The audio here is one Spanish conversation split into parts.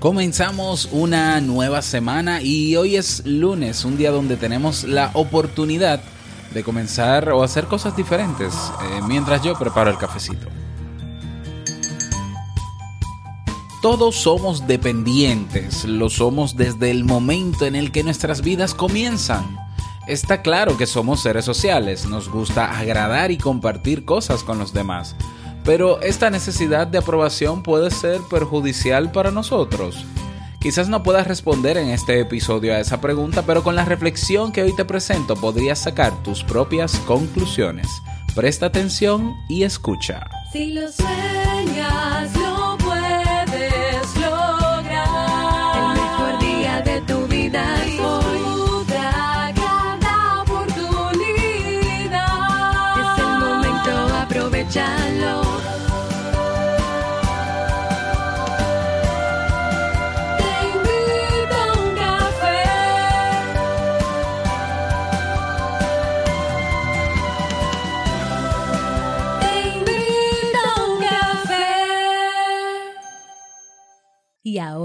Comenzamos una nueva semana y hoy es lunes, un día donde tenemos la oportunidad de comenzar o hacer cosas diferentes eh, mientras yo preparo el cafecito. Todos somos dependientes, lo somos desde el momento en el que nuestras vidas comienzan. Está claro que somos seres sociales, nos gusta agradar y compartir cosas con los demás, pero esta necesidad de aprobación puede ser perjudicial para nosotros. Quizás no puedas responder en este episodio a esa pregunta, pero con la reflexión que hoy te presento podrías sacar tus propias conclusiones. Presta atención y escucha. Si lo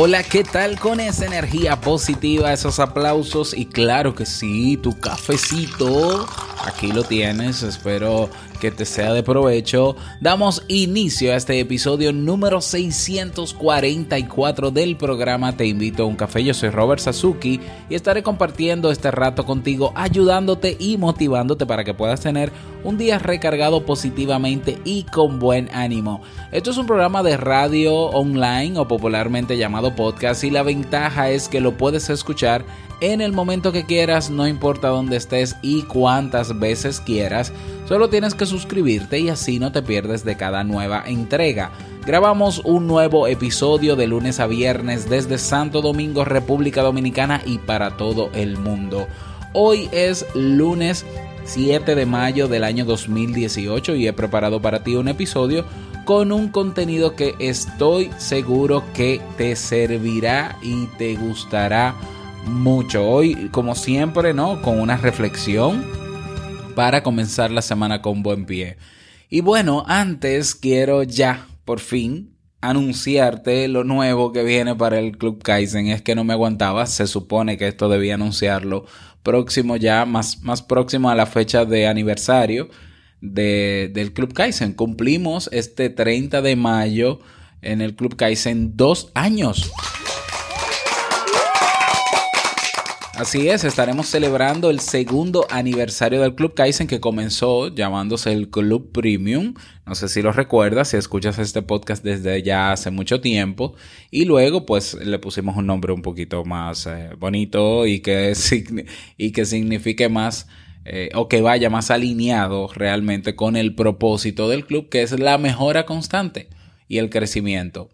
Hola, ¿qué tal con esa energía positiva, esos aplausos? Y claro que sí, tu cafecito, aquí lo tienes, espero que te sea de provecho. Damos inicio a este episodio número 644 del programa Te invito a un café. Yo soy Robert Sasuki y estaré compartiendo este rato contigo, ayudándote y motivándote para que puedas tener un día recargado positivamente y con buen ánimo. Esto es un programa de radio online o popularmente llamado podcast y la ventaja es que lo puedes escuchar en el momento que quieras, no importa dónde estés y cuántas veces quieras. Solo tienes que suscribirte y así no te pierdes de cada nueva entrega. Grabamos un nuevo episodio de lunes a viernes desde Santo Domingo, República Dominicana y para todo el mundo. Hoy es lunes 7 de mayo del año 2018 y he preparado para ti un episodio con un contenido que estoy seguro que te servirá y te gustará mucho. Hoy, como siempre, ¿no? Con una reflexión para comenzar la semana con buen pie. Y bueno, antes quiero ya, por fin, anunciarte lo nuevo que viene para el Club Kaizen. Es que no me aguantaba, se supone que esto debía anunciarlo próximo ya, más, más próximo a la fecha de aniversario de, del Club Kaizen. Cumplimos este 30 de mayo en el Club Kaizen dos años. Así es, estaremos celebrando el segundo aniversario del Club Kaizen que comenzó llamándose el Club Premium. No sé si lo recuerdas, si escuchas este podcast desde ya hace mucho tiempo. Y luego pues le pusimos un nombre un poquito más eh, bonito y que, y que signifique más eh, o que vaya más alineado realmente con el propósito del club, que es la mejora constante y el crecimiento.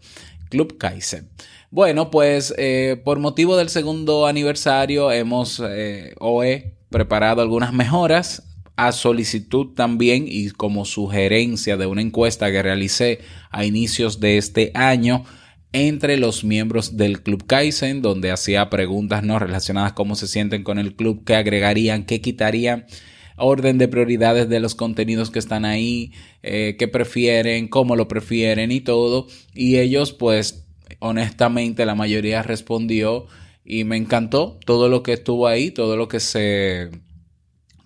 Club Kaizen. Bueno, pues eh, por motivo del segundo aniversario hemos eh, o he preparado algunas mejoras a solicitud también y como sugerencia de una encuesta que realicé a inicios de este año entre los miembros del Club Kaizen, donde hacía preguntas no relacionadas cómo se sienten con el club, qué agregarían, qué quitarían, orden de prioridades de los contenidos que están ahí, eh, qué prefieren, cómo lo prefieren y todo. Y ellos pues honestamente la mayoría respondió y me encantó todo lo que estuvo ahí, todo lo que se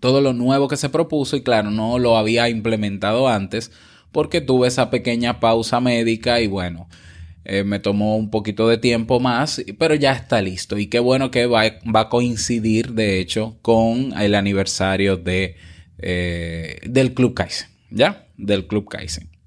todo lo nuevo que se propuso y claro, no lo había implementado antes porque tuve esa pequeña pausa médica y bueno, eh, me tomó un poquito de tiempo más, pero ya está listo y qué bueno que va, va a coincidir de hecho con el aniversario de, eh, del Club Kaizen, ¿ya? Del Club Kaizen.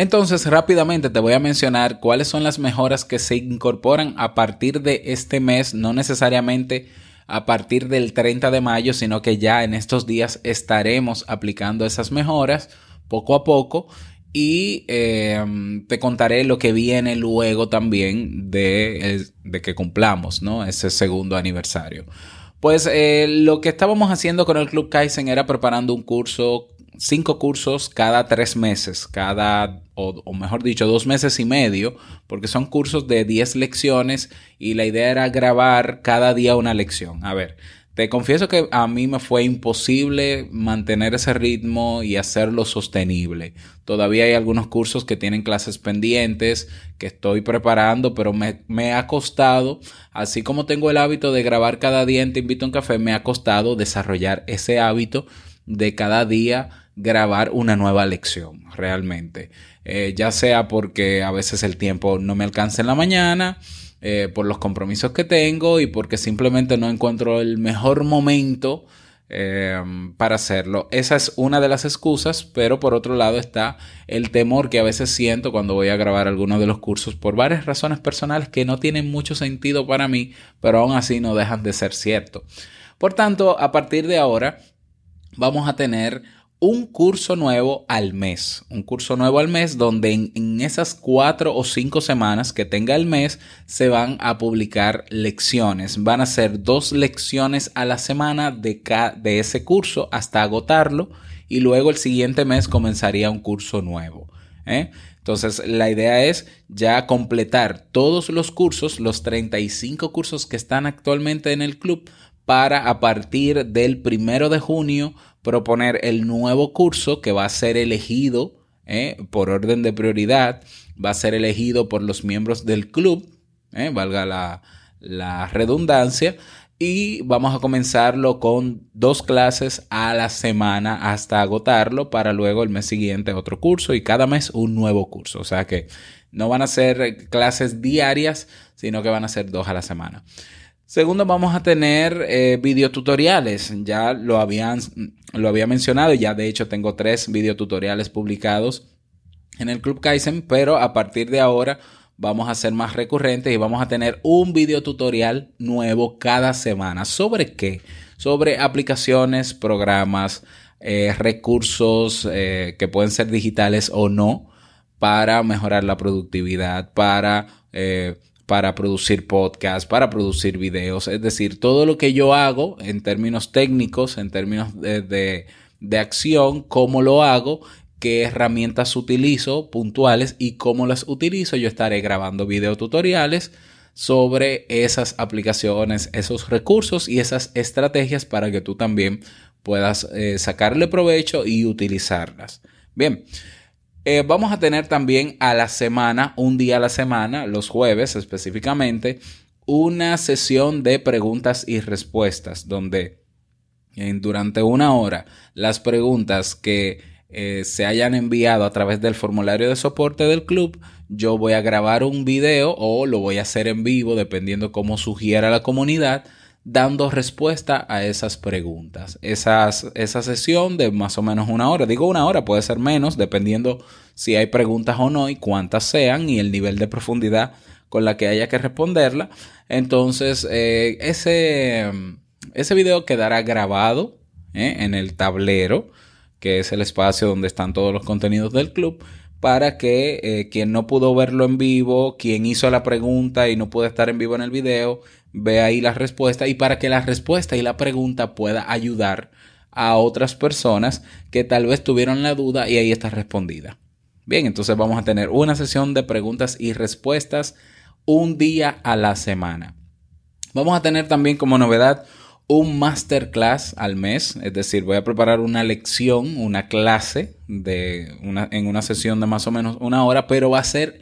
Entonces, rápidamente te voy a mencionar cuáles son las mejoras que se incorporan a partir de este mes, no necesariamente a partir del 30 de mayo, sino que ya en estos días estaremos aplicando esas mejoras poco a poco y eh, te contaré lo que viene luego también de, de que cumplamos ¿no? ese segundo aniversario. Pues eh, lo que estábamos haciendo con el Club Kaizen era preparando un curso, cinco cursos cada tres meses, cada, o, mejor dicho, dos meses y medio, porque son cursos de 10 lecciones y la idea era grabar cada día una lección. A ver, te confieso que a mí me fue imposible mantener ese ritmo y hacerlo sostenible. Todavía hay algunos cursos que tienen clases pendientes que estoy preparando, pero me, me, ha costado, así como tengo el hábito de grabar cada día en Te Invito a un Café, me ha costado desarrollar ese hábito de cada día grabar una nueva lección, realmente. Eh, ya sea porque a veces el tiempo no me alcanza en la mañana, eh, por los compromisos que tengo y porque simplemente no encuentro el mejor momento eh, para hacerlo. Esa es una de las excusas, pero por otro lado está el temor que a veces siento cuando voy a grabar algunos de los cursos por varias razones personales que no tienen mucho sentido para mí, pero aún así no dejan de ser cierto. Por tanto, a partir de ahora vamos a tener un curso nuevo al mes. Un curso nuevo al mes donde en, esas cuatro o cinco semanas que tenga el mes se van a publicar lecciones. Van a ser dos lecciones a la semana de, de ese curso hasta agotarlo y luego el siguiente mes comenzaría un curso nuevo. ¿eh? Entonces la idea es ya completar todos los cursos, los 35 cursos que están actualmente en el club para a partir del primero de junio proponer el nuevo curso que va a ser elegido eh, por orden de prioridad, va a ser elegido por los miembros del club, eh, valga la, la redundancia, y vamos a comenzarlo con dos clases a la semana hasta agotarlo para luego el mes siguiente otro curso y cada mes un nuevo curso. O sea que no van a ser clases diarias, sino que van a ser dos a la semana. Segundo, vamos a tener eh, videotutoriales. Ya lo, habían, lo había mencionado, ya de hecho tengo tres videotutoriales publicados en el Club Kaizen, pero a partir de ahora vamos a ser más recurrentes y vamos a tener un videotutorial nuevo cada semana. ¿Sobre qué? Sobre aplicaciones, programas, eh, recursos eh, que pueden ser digitales o no para mejorar la productividad, para eh, para producir podcasts, para producir videos, es decir, todo lo que yo hago en términos técnicos, en términos de, de, acción, cómo lo hago, qué herramientas utilizo puntuales y cómo las utilizo, yo estaré grabando videotutoriales sobre esas aplicaciones, esos recursos y esas estrategias para que tú también puedas eh, sacarle provecho y utilizarlas. Bien, eh, vamos a tener también a la semana, un día a la semana, los jueves específicamente, una sesión de preguntas y respuestas donde durante una hora las preguntas que eh, se hayan enviado a través del formulario de soporte del club, yo voy a grabar un video o lo voy a hacer en vivo dependiendo cómo sugiera la comunidad dando respuesta a esas preguntas. Esa sesión de más o menos una hora, digo una hora, puede ser menos, dependiendo si hay preguntas o no y cuántas sean y el nivel de profundidad con la que haya que responderla. Entonces, eh, ese, ese video quedará grabado eh, en el tablero, que es el espacio donde están todos los contenidos del club para que eh, quien no pudo verlo en vivo, quien hizo la pregunta y no pudo estar en vivo en el video, ve ahí la respuesta y para que la respuesta y la pregunta pueda ayudar a otras personas que tal vez tuvieron la duda y ahí está respondida. Bien, entonces vamos a tener una sesión de preguntas y respuestas un día a la semana. Vamos a tener también como novedad un masterclass al mes, es decir, voy a preparar una lección, una clase de una, en una sesión de más o menos una hora, pero va a ser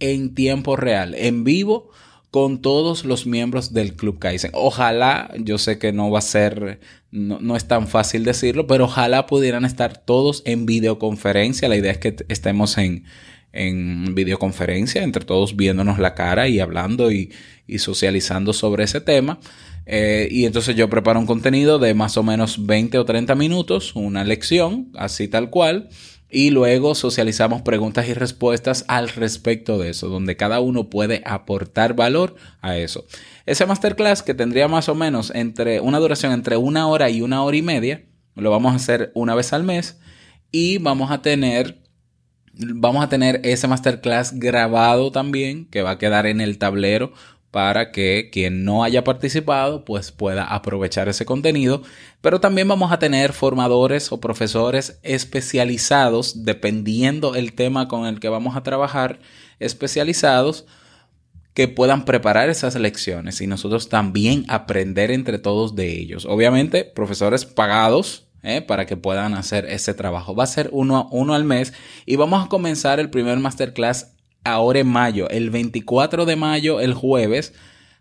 en tiempo real, en vivo con todos los miembros del Club Kaizen. Ojalá, yo sé que no va a ser, no, no, es tan fácil decirlo, pero ojalá pudieran estar todos en videoconferencia. La idea es que estemos en, en videoconferencia, entre todos viéndonos la cara y hablando y, y socializando sobre ese tema. Eh, y entonces yo preparo un contenido de más o menos 20 o 30 minutos, una lección, así tal cual y luego socializamos preguntas y respuestas al respecto de eso, donde cada uno puede aportar valor a eso. Ese masterclass que tendría más o menos entre una duración entre una hora y una hora y media, lo vamos a hacer una vez al mes y vamos a tener vamos a tener ese masterclass grabado también que va a quedar en el tablero para que quien no haya participado pues pueda aprovechar ese contenido, pero también vamos a tener formadores o profesores especializados dependiendo el tema con el que vamos a trabajar, especializados que puedan preparar esas lecciones y nosotros también aprender entre todos de ellos. Obviamente, profesores pagados ¿eh? para que puedan hacer ese trabajo. Va a ser uno, uno al mes y vamos a comenzar el primer masterclass ahora en mayo, el 24 de mayo, el jueves,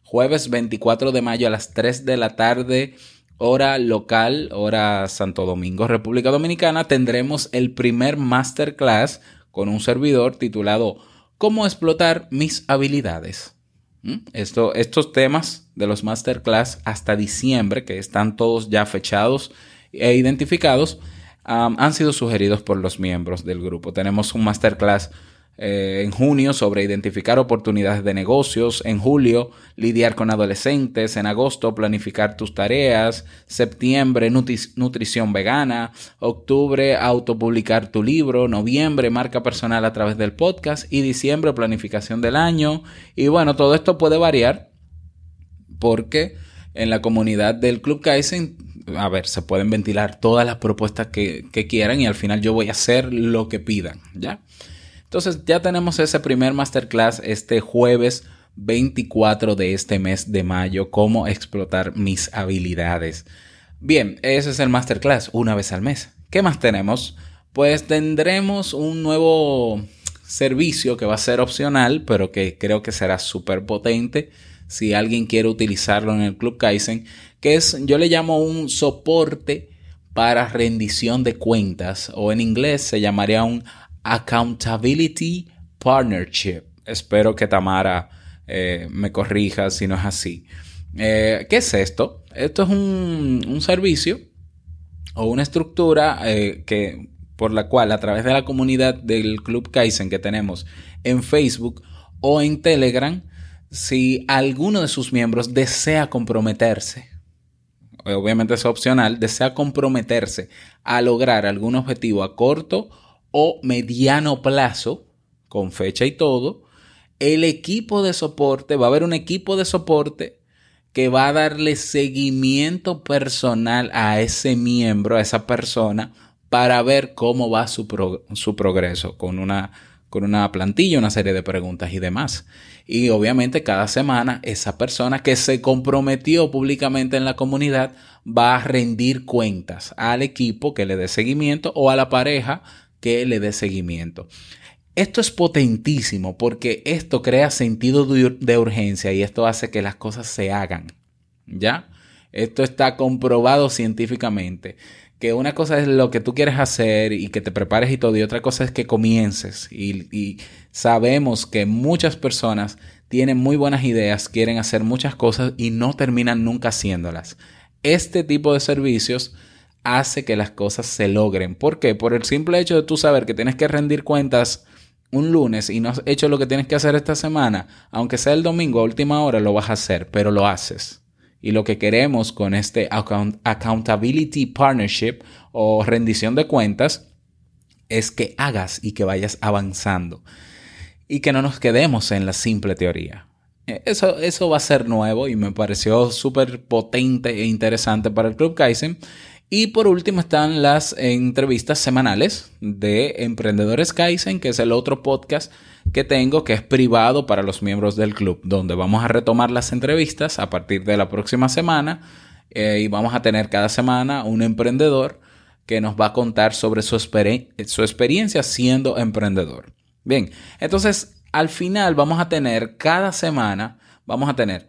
jueves 24 de mayo a las 3 de la tarde, hora local, hora Santo Domingo, República Dominicana, tendremos el primer masterclass con un servidor titulado ¿Cómo explotar mis habilidades? ¿Mm? Esto, estos temas de los masterclass hasta diciembre, que están todos ya fechados e identificados, han sido sugeridos por los miembros del grupo. Tenemos un masterclass eh, en junio sobre identificar oportunidades de negocios, en julio lidiar con adolescentes, en agosto planificar tus tareas, septiembre nutrición vegana, octubre autopublicar tu libro, noviembre marca personal a través del podcast. Y diciembre planificación del año. Y bueno, todo esto puede variar porque en la comunidad del Club Kaizen a ver, se pueden ventilar todas las propuestas que, que, quieran y al final yo voy a hacer lo que pidan, ¿ya? Entonces ya tenemos ese primer masterclass este jueves 24 de este mes de mayo, cómo explotar mis habilidades. Bien, ese es el masterclass, una vez al mes. ¿Qué más tenemos? Pues tendremos un nuevo servicio que va a ser opcional, pero que creo que será súper potente si alguien quiere utilizarlo en el Club Kaizen, que es, yo le llamo un soporte para rendición de cuentas, o en inglés se llamaría un Accountability Partnership. Espero que Tamara eh, me corrija si no es así. Eh, ¿Qué es esto? Esto es un, servicio o una estructura eh, que, por la cual a través de la comunidad del Club Kaizen que tenemos en Facebook o en Telegram, si alguno de sus miembros desea comprometerse, obviamente es opcional, desea comprometerse a lograr algún objetivo a corto o mediano plazo, con fecha y todo, el equipo de soporte, va a haber un equipo de soporte que va a darle seguimiento personal a ese miembro, a esa persona, para ver cómo va su, su progreso con una, con una plantilla, una serie de preguntas y demás. Y obviamente cada semana esa persona que se comprometió públicamente en la comunidad va a rendir cuentas al equipo que le dé seguimiento o a la pareja que le dé seguimiento. Esto es potentísimo porque esto crea sentido de urgencia y esto hace que las cosas se hagan. ¿Ya? Esto está comprobado científicamente. Que una cosa es lo que tú quieres hacer y que te prepares y todo, y otra cosa es que comiences. Y, y sabemos que muchas personas tienen muy buenas ideas, quieren hacer muchas cosas y no terminan nunca haciéndolas. Este tipo de servicios hace que las cosas se logren. ¿Por qué? Por el simple hecho de tú saber que tienes que rendir cuentas un lunes y no has hecho lo que tienes que hacer esta semana, aunque sea el domingo a última hora, lo vas a hacer, pero lo haces. Y lo que queremos con este Accountability Partnership o rendición de cuentas es que hagas y que vayas avanzando. Y que no nos quedemos en la simple teoría. E, eso, eso va a ser nuevo y me pareció súper potente e interesante para el Club Kaizen. Y por último están las entrevistas semanales de Emprendedores Kaizen, que es el otro podcast que tengo, que es privado para los miembros del club, donde vamos a retomar las entrevistas a partir de la próxima semana eh, y vamos a tener cada semana un emprendedor que nos va a contar sobre su, su experiencia siendo emprendedor. Bien, entonces al final vamos a tener cada semana, vamos a tener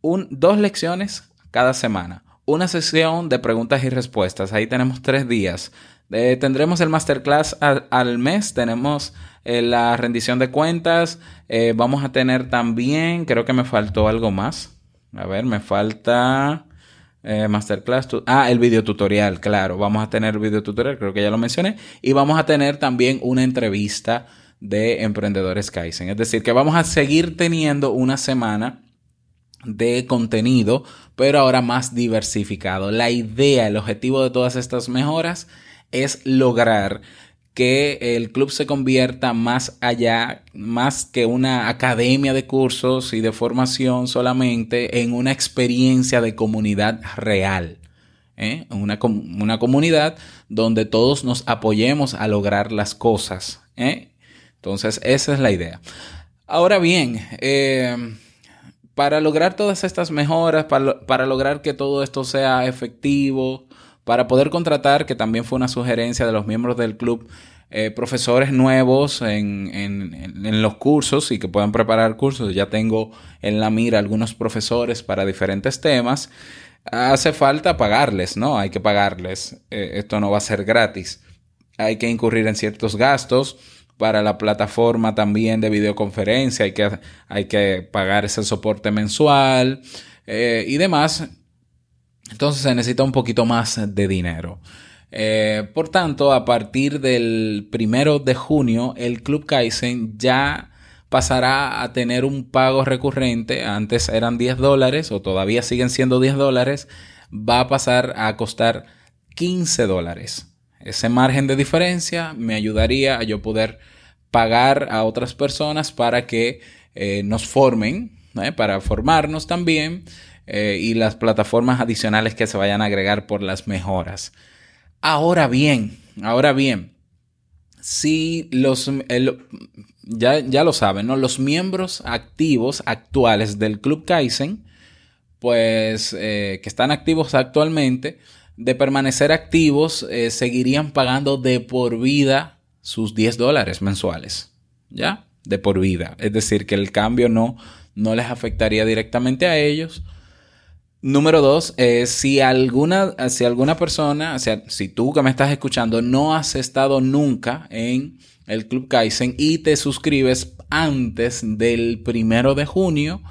un, dos lecciones cada semana una sesión de preguntas y respuestas. Ahí tenemos tres días. Eh, tendremos el masterclass al, mes, tenemos eh, la rendición de cuentas, eh, vamos a tener también, creo que me faltó algo más. A ver, me falta masterclass. Ah, el video tutorial, claro, vamos a tener el video tutorial, creo que ya lo mencioné. Y vamos a tener también una entrevista de emprendedores Kaizen. Es decir, que vamos a seguir teniendo una semana de contenido, pero ahora más diversificado. La idea, el objetivo de todas estas mejoras es lograr que el club se convierta más allá, más que una academia de cursos y de formación solamente, en una experiencia de comunidad real. ¿eh? Una, comunidad donde todos nos apoyemos a lograr las cosas. ¿eh? Entonces, esa es la idea. Ahora bien, eh, para lograr todas estas mejoras, para, para lograr que todo esto sea efectivo, para poder contratar, que también fue una sugerencia de los miembros del club, eh, profesores nuevos en, en, en, los cursos y que puedan preparar cursos. Ya tengo en la mira algunos profesores para diferentes temas. Hace falta pagarles, ¿no? Hay que pagarles. Eh, esto no va a ser gratis. Hay que incurrir en ciertos gastos. Para la plataforma también de videoconferencia hay que, hay que pagar ese soporte mensual eh, y demás. Entonces se necesita un poquito más de dinero. Eh, por tanto, a partir del primero de junio, el Club Kaizen ya pasará a tener un pago recurrente. Antes eran 10 dólares o todavía siguen siendo 10 dólares. Va a pasar a costar 15 dólares. Ese margen de diferencia me ayudaría a yo poder pagar a otras personas para que eh, nos formen, ¿eh? para formarnos también eh, y las plataformas adicionales que se vayan a agregar por las mejoras. Ahora bien, ahora bien, si los, ya, ya lo saben, ¿no? Los miembros activos actuales del Club Kaizen, pues que están activos actualmente, de permanecer activos, eh, seguirían pagando de por vida sus 10 dólares mensuales. ¿Ya? De por vida. Es decir, que el cambio no, no les afectaría directamente a ellos Número dos, es si alguna, si alguna persona, o sea, si tú que me estás escuchando no has estado nunca en el Club Kaizen y te suscribes antes del primero de junio,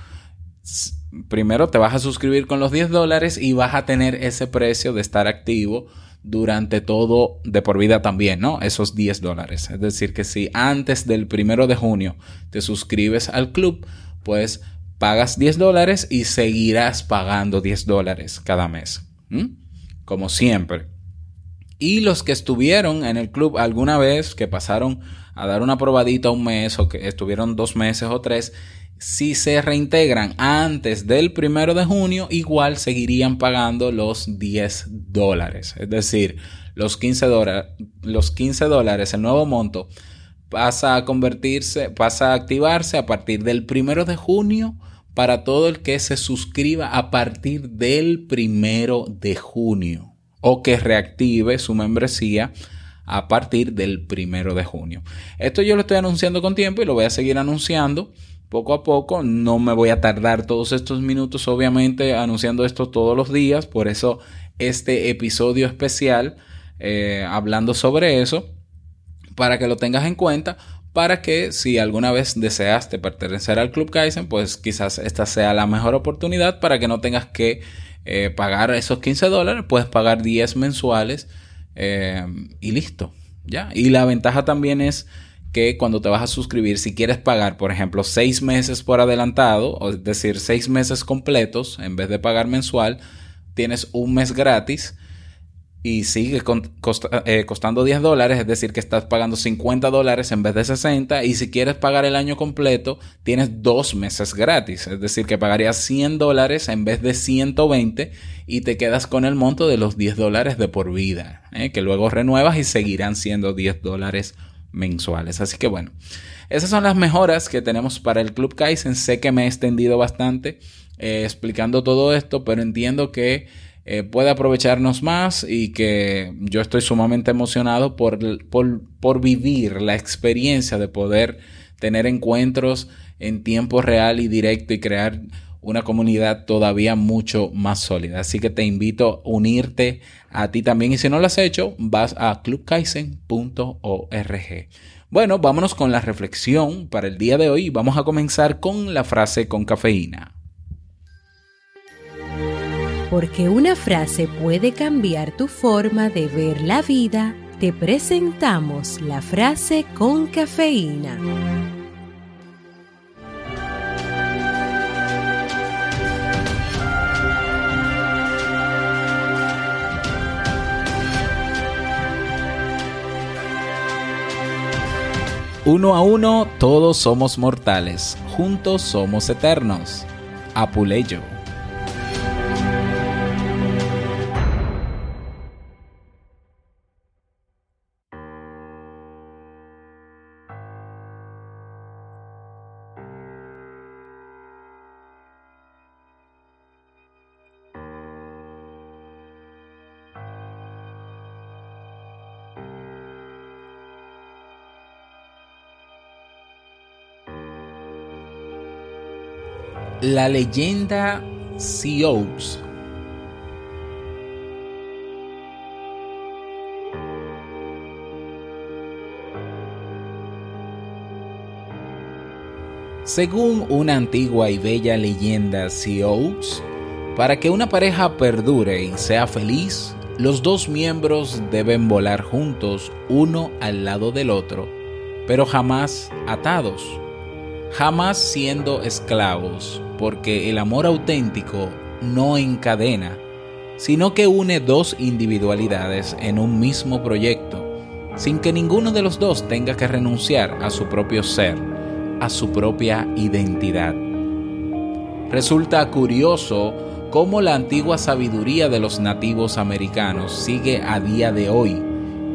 primero te vas a suscribir con los 10 dólares y vas a tener ese precio de estar activo durante todo de por vida también, ¿no? Esos 10 dólares. Es decir, que si antes del primero de junio te suscribes al club, pues pagas 10 dólares y seguirás pagando 10 dólares cada mes. Como siempre. Y los que estuvieron en el club alguna vez, que pasaron a dar una probadita un mes o que estuvieron dos meses o tres, si se reintegran antes del primero de junio, igual seguirían pagando los 10 dólares. Es decir, los 15 dólares, los 15 dólares, el nuevo monto, pasa a convertirse, pasa a activarse a partir del primero de junio para todo el que se suscriba a partir del primero de junio o que reactive su membresía a partir del primero de junio. Esto yo lo estoy anunciando con tiempo y lo voy a seguir anunciando poco a poco. No me voy a tardar todos estos minutos, obviamente, anunciando esto todos los días. Por eso este episodio especial eh, hablando sobre eso, para que lo tengas en cuenta para que si alguna vez deseaste pertenecer al Club Kaizen, pues quizás esta sea la mejor oportunidad para que no tengas que eh, pagar esos 15 dólares, puedes pagar 10 mensuales eh, y listo, ¿ya? Y la ventaja también es que cuando te vas a suscribir, si quieres pagar, por ejemplo, 6 meses por adelantado, es decir, 6 meses completos, en vez de pagar mensual, tienes un mes gratis y sigue eh, costando 10 dólares, es decir, que estás pagando 50 dólares en vez de 60 y si quieres pagar el año completo, tienes dos meses gratis, es decir, que pagarías 100 dólares en vez de 120 y te quedas con el monto de los 10 dólares de por vida, ¿eh? que luego renuevas y seguirán siendo 10 dólares mensuales. Así que bueno, esas son las mejoras que tenemos para el Club Kaizen. Sé que me he extendido bastante eh, explicando todo esto, pero entiendo que eh, puede aprovecharnos más y que yo estoy sumamente emocionado por, por, vivir la experiencia de poder tener encuentros en tiempo real y directo y crear una comunidad todavía mucho más sólida. Así que te invito a unirte a ti también y si no lo has hecho, vas a clubkaisen.org. Bueno, vámonos con la reflexión para el día de hoy. Vamos a comenzar con la frase con cafeína. Porque una frase puede cambiar tu forma de ver la vida, te presentamos la frase con cafeína. Uno a uno, todos somos mortales, juntos somos eternos. Apuleyo. La leyenda Sioux. Según una antigua y bella leyenda Sioux, para que una pareja perdure y sea feliz, los dos miembros deben volar juntos uno al lado del otro, pero jamás atados, jamás siendo esclavos, porque el amor auténtico no encadena, sino que une dos individualidades en un mismo proyecto, sin que ninguno de los dos tenga que renunciar a su propio ser, a su propia identidad. Resulta curioso cómo la antigua sabiduría de los nativos americanos sigue a día de hoy,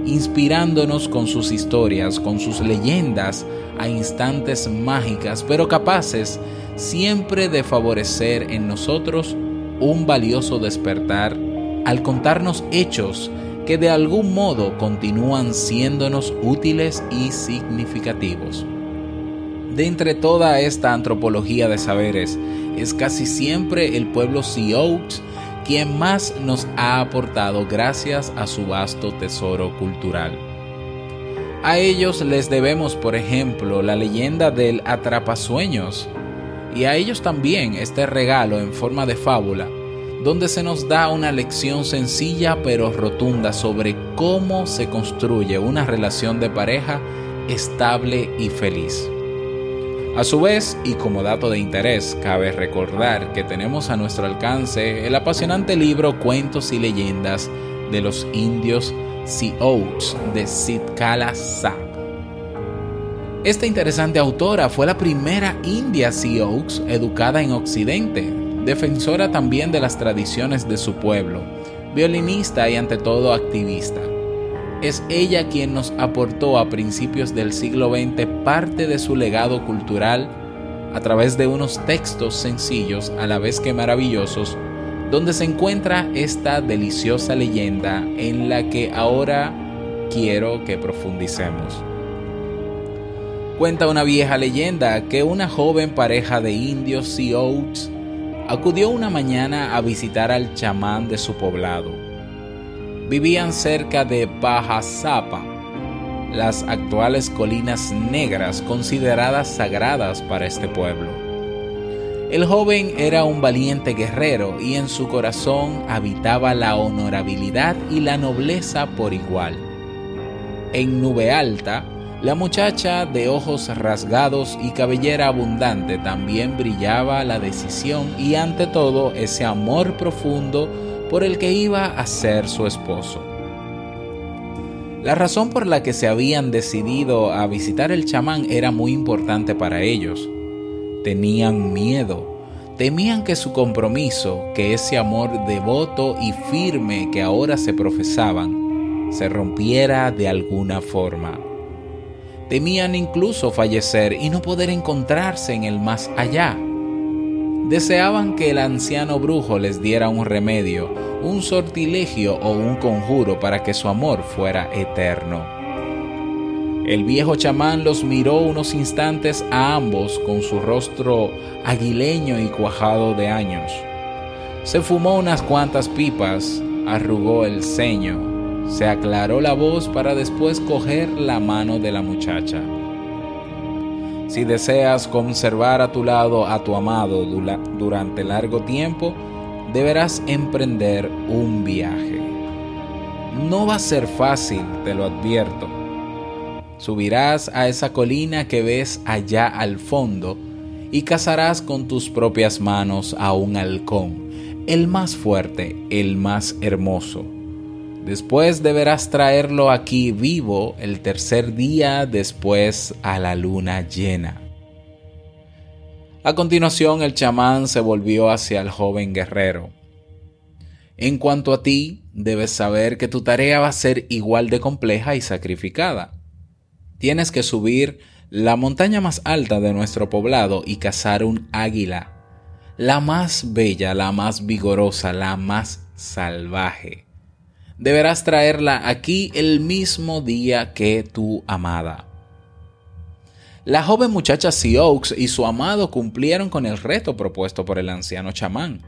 inspirándonos con sus historias, con sus leyendas, a instantes mágicas, pero capaces siempre de favorecer en nosotros un valioso despertar al contarnos hechos que de algún modo continúan siéndonos útiles y significativos. De entre toda esta antropología de saberes, es casi siempre el pueblo Sioux quien más nos ha aportado gracias a su vasto tesoro cultural. A ellos les debemos, por ejemplo, la leyenda del atrapasueños, y a ellos también este regalo en forma de fábula, donde se nos da una lección sencilla pero rotunda sobre cómo se construye una relación de pareja estable y feliz. A su vez, y como dato de interés, cabe recordar que tenemos a nuestro alcance el apasionante libro Cuentos y Leyendas de los indios Sioux de Sitkala Sa. Esta interesante autora fue la primera india Sioux educada en Occidente, defensora también de las tradiciones de su pueblo, violinista y ante todo activista. Es ella quien nos aportó a principios del siglo XX parte de su legado cultural a través de unos textos sencillos a la vez que maravillosos, donde se encuentra esta deliciosa leyenda en la que ahora quiero que profundicemos. Cuenta una vieja leyenda que una joven pareja de indios Sioux acudió una mañana a visitar al chamán de su poblado vivían cerca de Pajasapa, las actuales colinas negras consideradas sagradas para este pueblo. El joven era un valiente guerrero y en su corazón habitaba la honorabilidad y la nobleza por igual. En Nube Alta, la muchacha de ojos rasgados y cabellera abundante también brillaba la decisión y ante todo ese amor profundo por el que iba a ser su esposo. La razón por la que se habían decidido a visitar el chamán era muy importante para ellos. Tenían miedo, temían que su compromiso, que ese amor devoto y firme que ahora se profesaban, se rompiera de alguna forma. Temían incluso fallecer y no poder encontrarse en el más allá deseaban que el anciano brujo les diera un remedio, un sortilegio o un conjuro para que su amor fuera eterno. El viejo chamán los miró unos instantes a ambos con su rostro aguileño y cuajado de años. Se fumó unas cuantas pipas, arrugó el ceño, se aclaró la voz para después coger la mano de la muchacha. Si deseas conservar a tu lado a tu amado durante largo tiempo, deberás emprender un viaje. No va a ser fácil, te lo advierto. Subirás a esa colina que ves allá al fondo y cazarás con tus propias manos a un halcón, el más fuerte, el más hermoso. Después deberás traerlo aquí vivo el tercer día después a la luna llena. A continuación el chamán se volvió hacia el joven guerrero. En cuanto a ti, debes saber que tu tarea va a ser igual de compleja y sacrificada. Tienes que subir la montaña más alta de nuestro poblado y cazar un águila, la más bella, la más vigorosa, la más salvaje. Deberás traerla aquí el mismo día que tu amada. La joven muchacha Sioux y su amado cumplieron con el reto propuesto por el anciano chamán.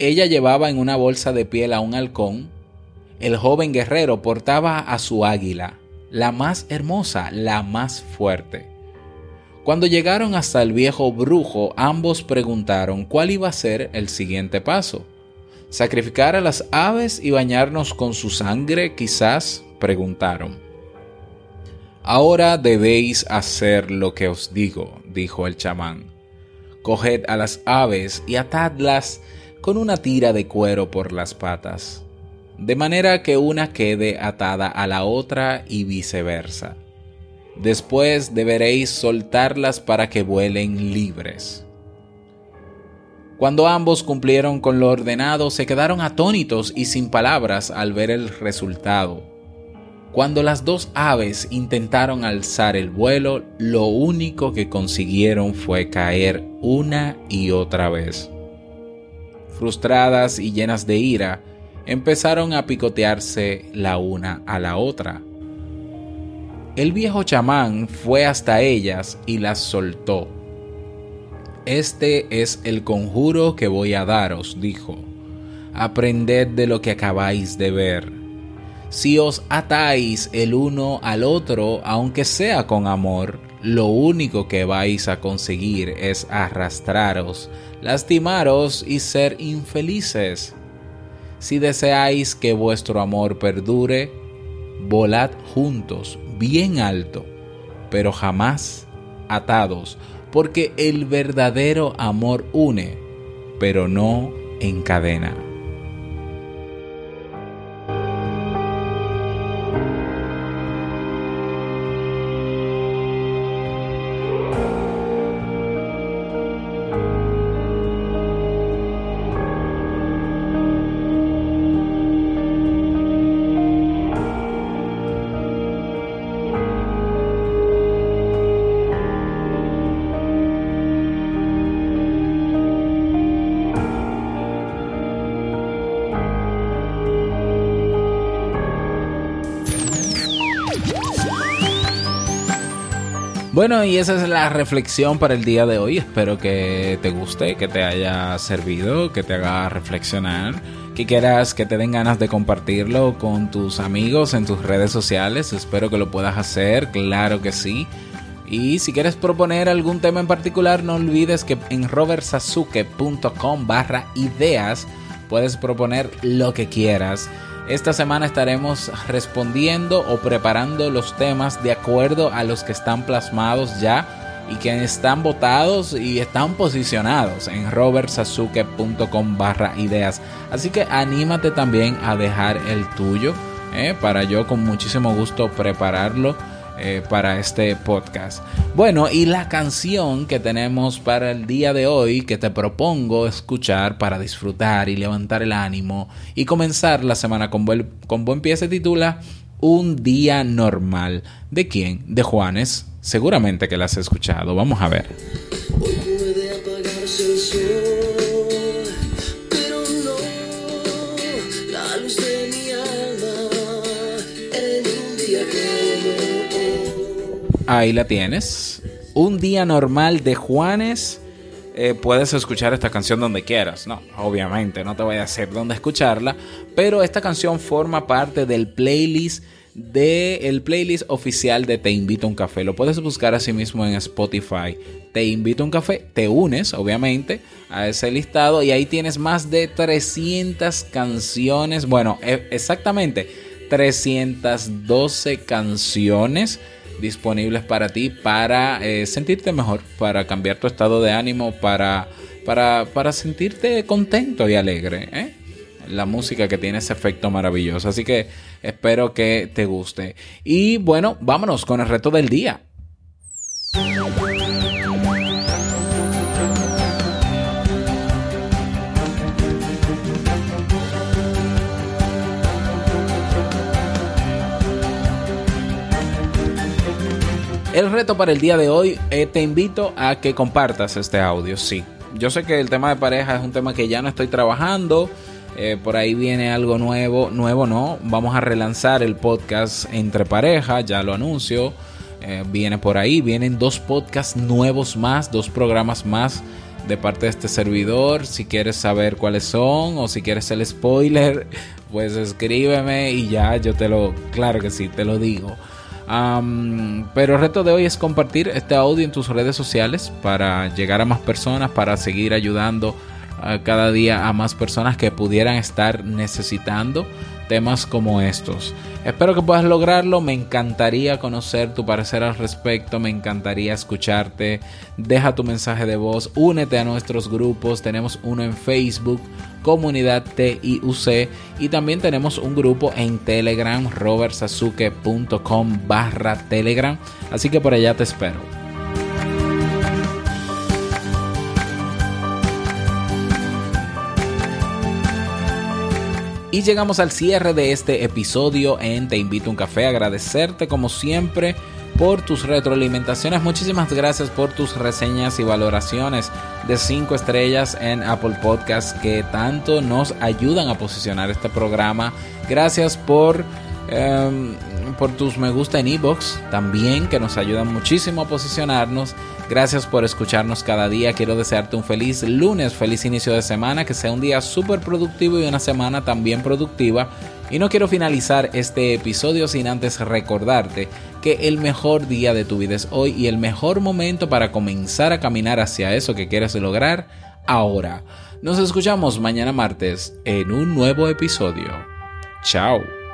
Ella llevaba en una bolsa de piel a un halcón. El joven guerrero portaba a su águila, la más hermosa, la más fuerte. Cuando llegaron hasta el viejo brujo, ambos preguntaron cuál iba a ser el siguiente paso. ¿Sacrificar a las aves y bañarnos con su sangre? Quizás, preguntaron. Ahora debéis hacer lo que os digo, dijo el chamán. Coged a las aves y atadlas con una tira de cuero por las patas, de manera que una quede atada a la otra y viceversa. Después deberéis soltarlas para que vuelen libres. Cuando ambos cumplieron con lo ordenado, se quedaron atónitos y sin palabras al ver el resultado. Cuando las dos aves intentaron alzar el vuelo, lo único que consiguieron fue caer una y otra vez. Frustradas y llenas de ira, empezaron a picotearse la una a la otra. El viejo chamán fue hasta ellas y las soltó este es el conjuro que voy a daros, dijo. Aprended de lo que acabáis de ver. Si os atáis el uno al otro, aunque sea con amor, lo único que vais a conseguir es arrastraros, lastimaros y ser infelices. Si deseáis que vuestro amor perdure, volad juntos, bien alto, pero jamás atados, porque el verdadero amor une, pero no encadena. Y esa es la reflexión para el día de hoy. Espero que te guste, que te haya servido, que te haga reflexionar, que quieras que te den ganas de compartirlo con tus amigos en tus redes sociales. Espero que lo puedas hacer, claro que sí. Y si quieres proponer algún tema en particular, no olvides que en robertsazuke.com barra ideas puedes proponer lo que quieras. Esta semana estaremos respondiendo o preparando los temas de acuerdo a los que están plasmados ya y que están votados y están posicionados en robertsazuke.com barra ideas. Así que anímate también a dejar el tuyo eh, para yo con muchísimo gusto prepararlo eh, para este podcast. Bueno, y la canción que tenemos para el día de hoy que te propongo escuchar para disfrutar y levantar el ánimo y comenzar la semana con buen, con buen pie se titula Un día normal. ¿De quién? De Juanes. Seguramente que la has escuchado. Vamos a ver. Hoy puede apagarse el sol, Ahí la tienes. Un día normal de Juanes. Eh, puedes escuchar esta canción donde quieras. No, obviamente, no te voy a decir dónde escucharla. Pero esta canción forma parte del playlist del playlist oficial de Te Invito a un Café. Lo puedes buscar así mismo en Spotify. Te Invito a un Café. Te unes, obviamente, a ese listado. Y ahí tienes más de 300 canciones. Bueno, e- exactamente 312 canciones disponibles para ti para eh, sentirte mejor, para cambiar tu estado de ánimo, para, para, para sentirte contento y alegre. ¿eh? la música que tiene ese efecto maravilloso. Así que espero que te guste. Y bueno, vámonos con el reto del día. El reto para el día de hoy, eh, te invito a que compartas este audio, sí. Yo sé que el tema de pareja es un tema que ya no estoy trabajando, eh, por ahí viene algo nuevo, nuevo no, vamos a relanzar el podcast entre pareja, ya lo anuncio, eh, viene por ahí, vienen dos podcasts nuevos más, dos programas más de parte de este servidor, si quieres saber cuáles son o si quieres el spoiler, pues escríbeme y ya yo te lo, claro que sí, te lo digo. Um, pero el reto de hoy es compartir este audio en tus redes sociales para llegar a más personas, para seguir ayudando uh, cada día a más personas que pudieran estar necesitando temas como estos. Espero que puedas lograrlo, me encantaría conocer tu parecer al respecto, me encantaría escucharte, deja tu mensaje de voz, únete a nuestros grupos, tenemos uno en Facebook, comunidad TIUC y también tenemos un grupo en Telegram, robertsazuke.com barra Telegram, así que por allá te espero. Y llegamos al cierre de este episodio en Te invito a un café. Agradecerte como siempre por tus retroalimentaciones. Muchísimas gracias por tus reseñas y valoraciones de 5 estrellas en Apple Podcast que tanto nos ayudan a posicionar este programa. Gracias por, eh, por tus me gusta en iBox también que nos ayudan muchísimo a posicionarnos. Gracias por escucharnos cada día. Quiero desearte un feliz lunes, feliz inicio de semana, que sea un día súper productivo y una semana también productiva. Y no quiero finalizar este episodio sin antes recordarte que el mejor día de tu vida es hoy y el mejor momento para comenzar a caminar hacia eso que quieres lograr ahora. Nos escuchamos mañana martes en un nuevo episodio. Chao.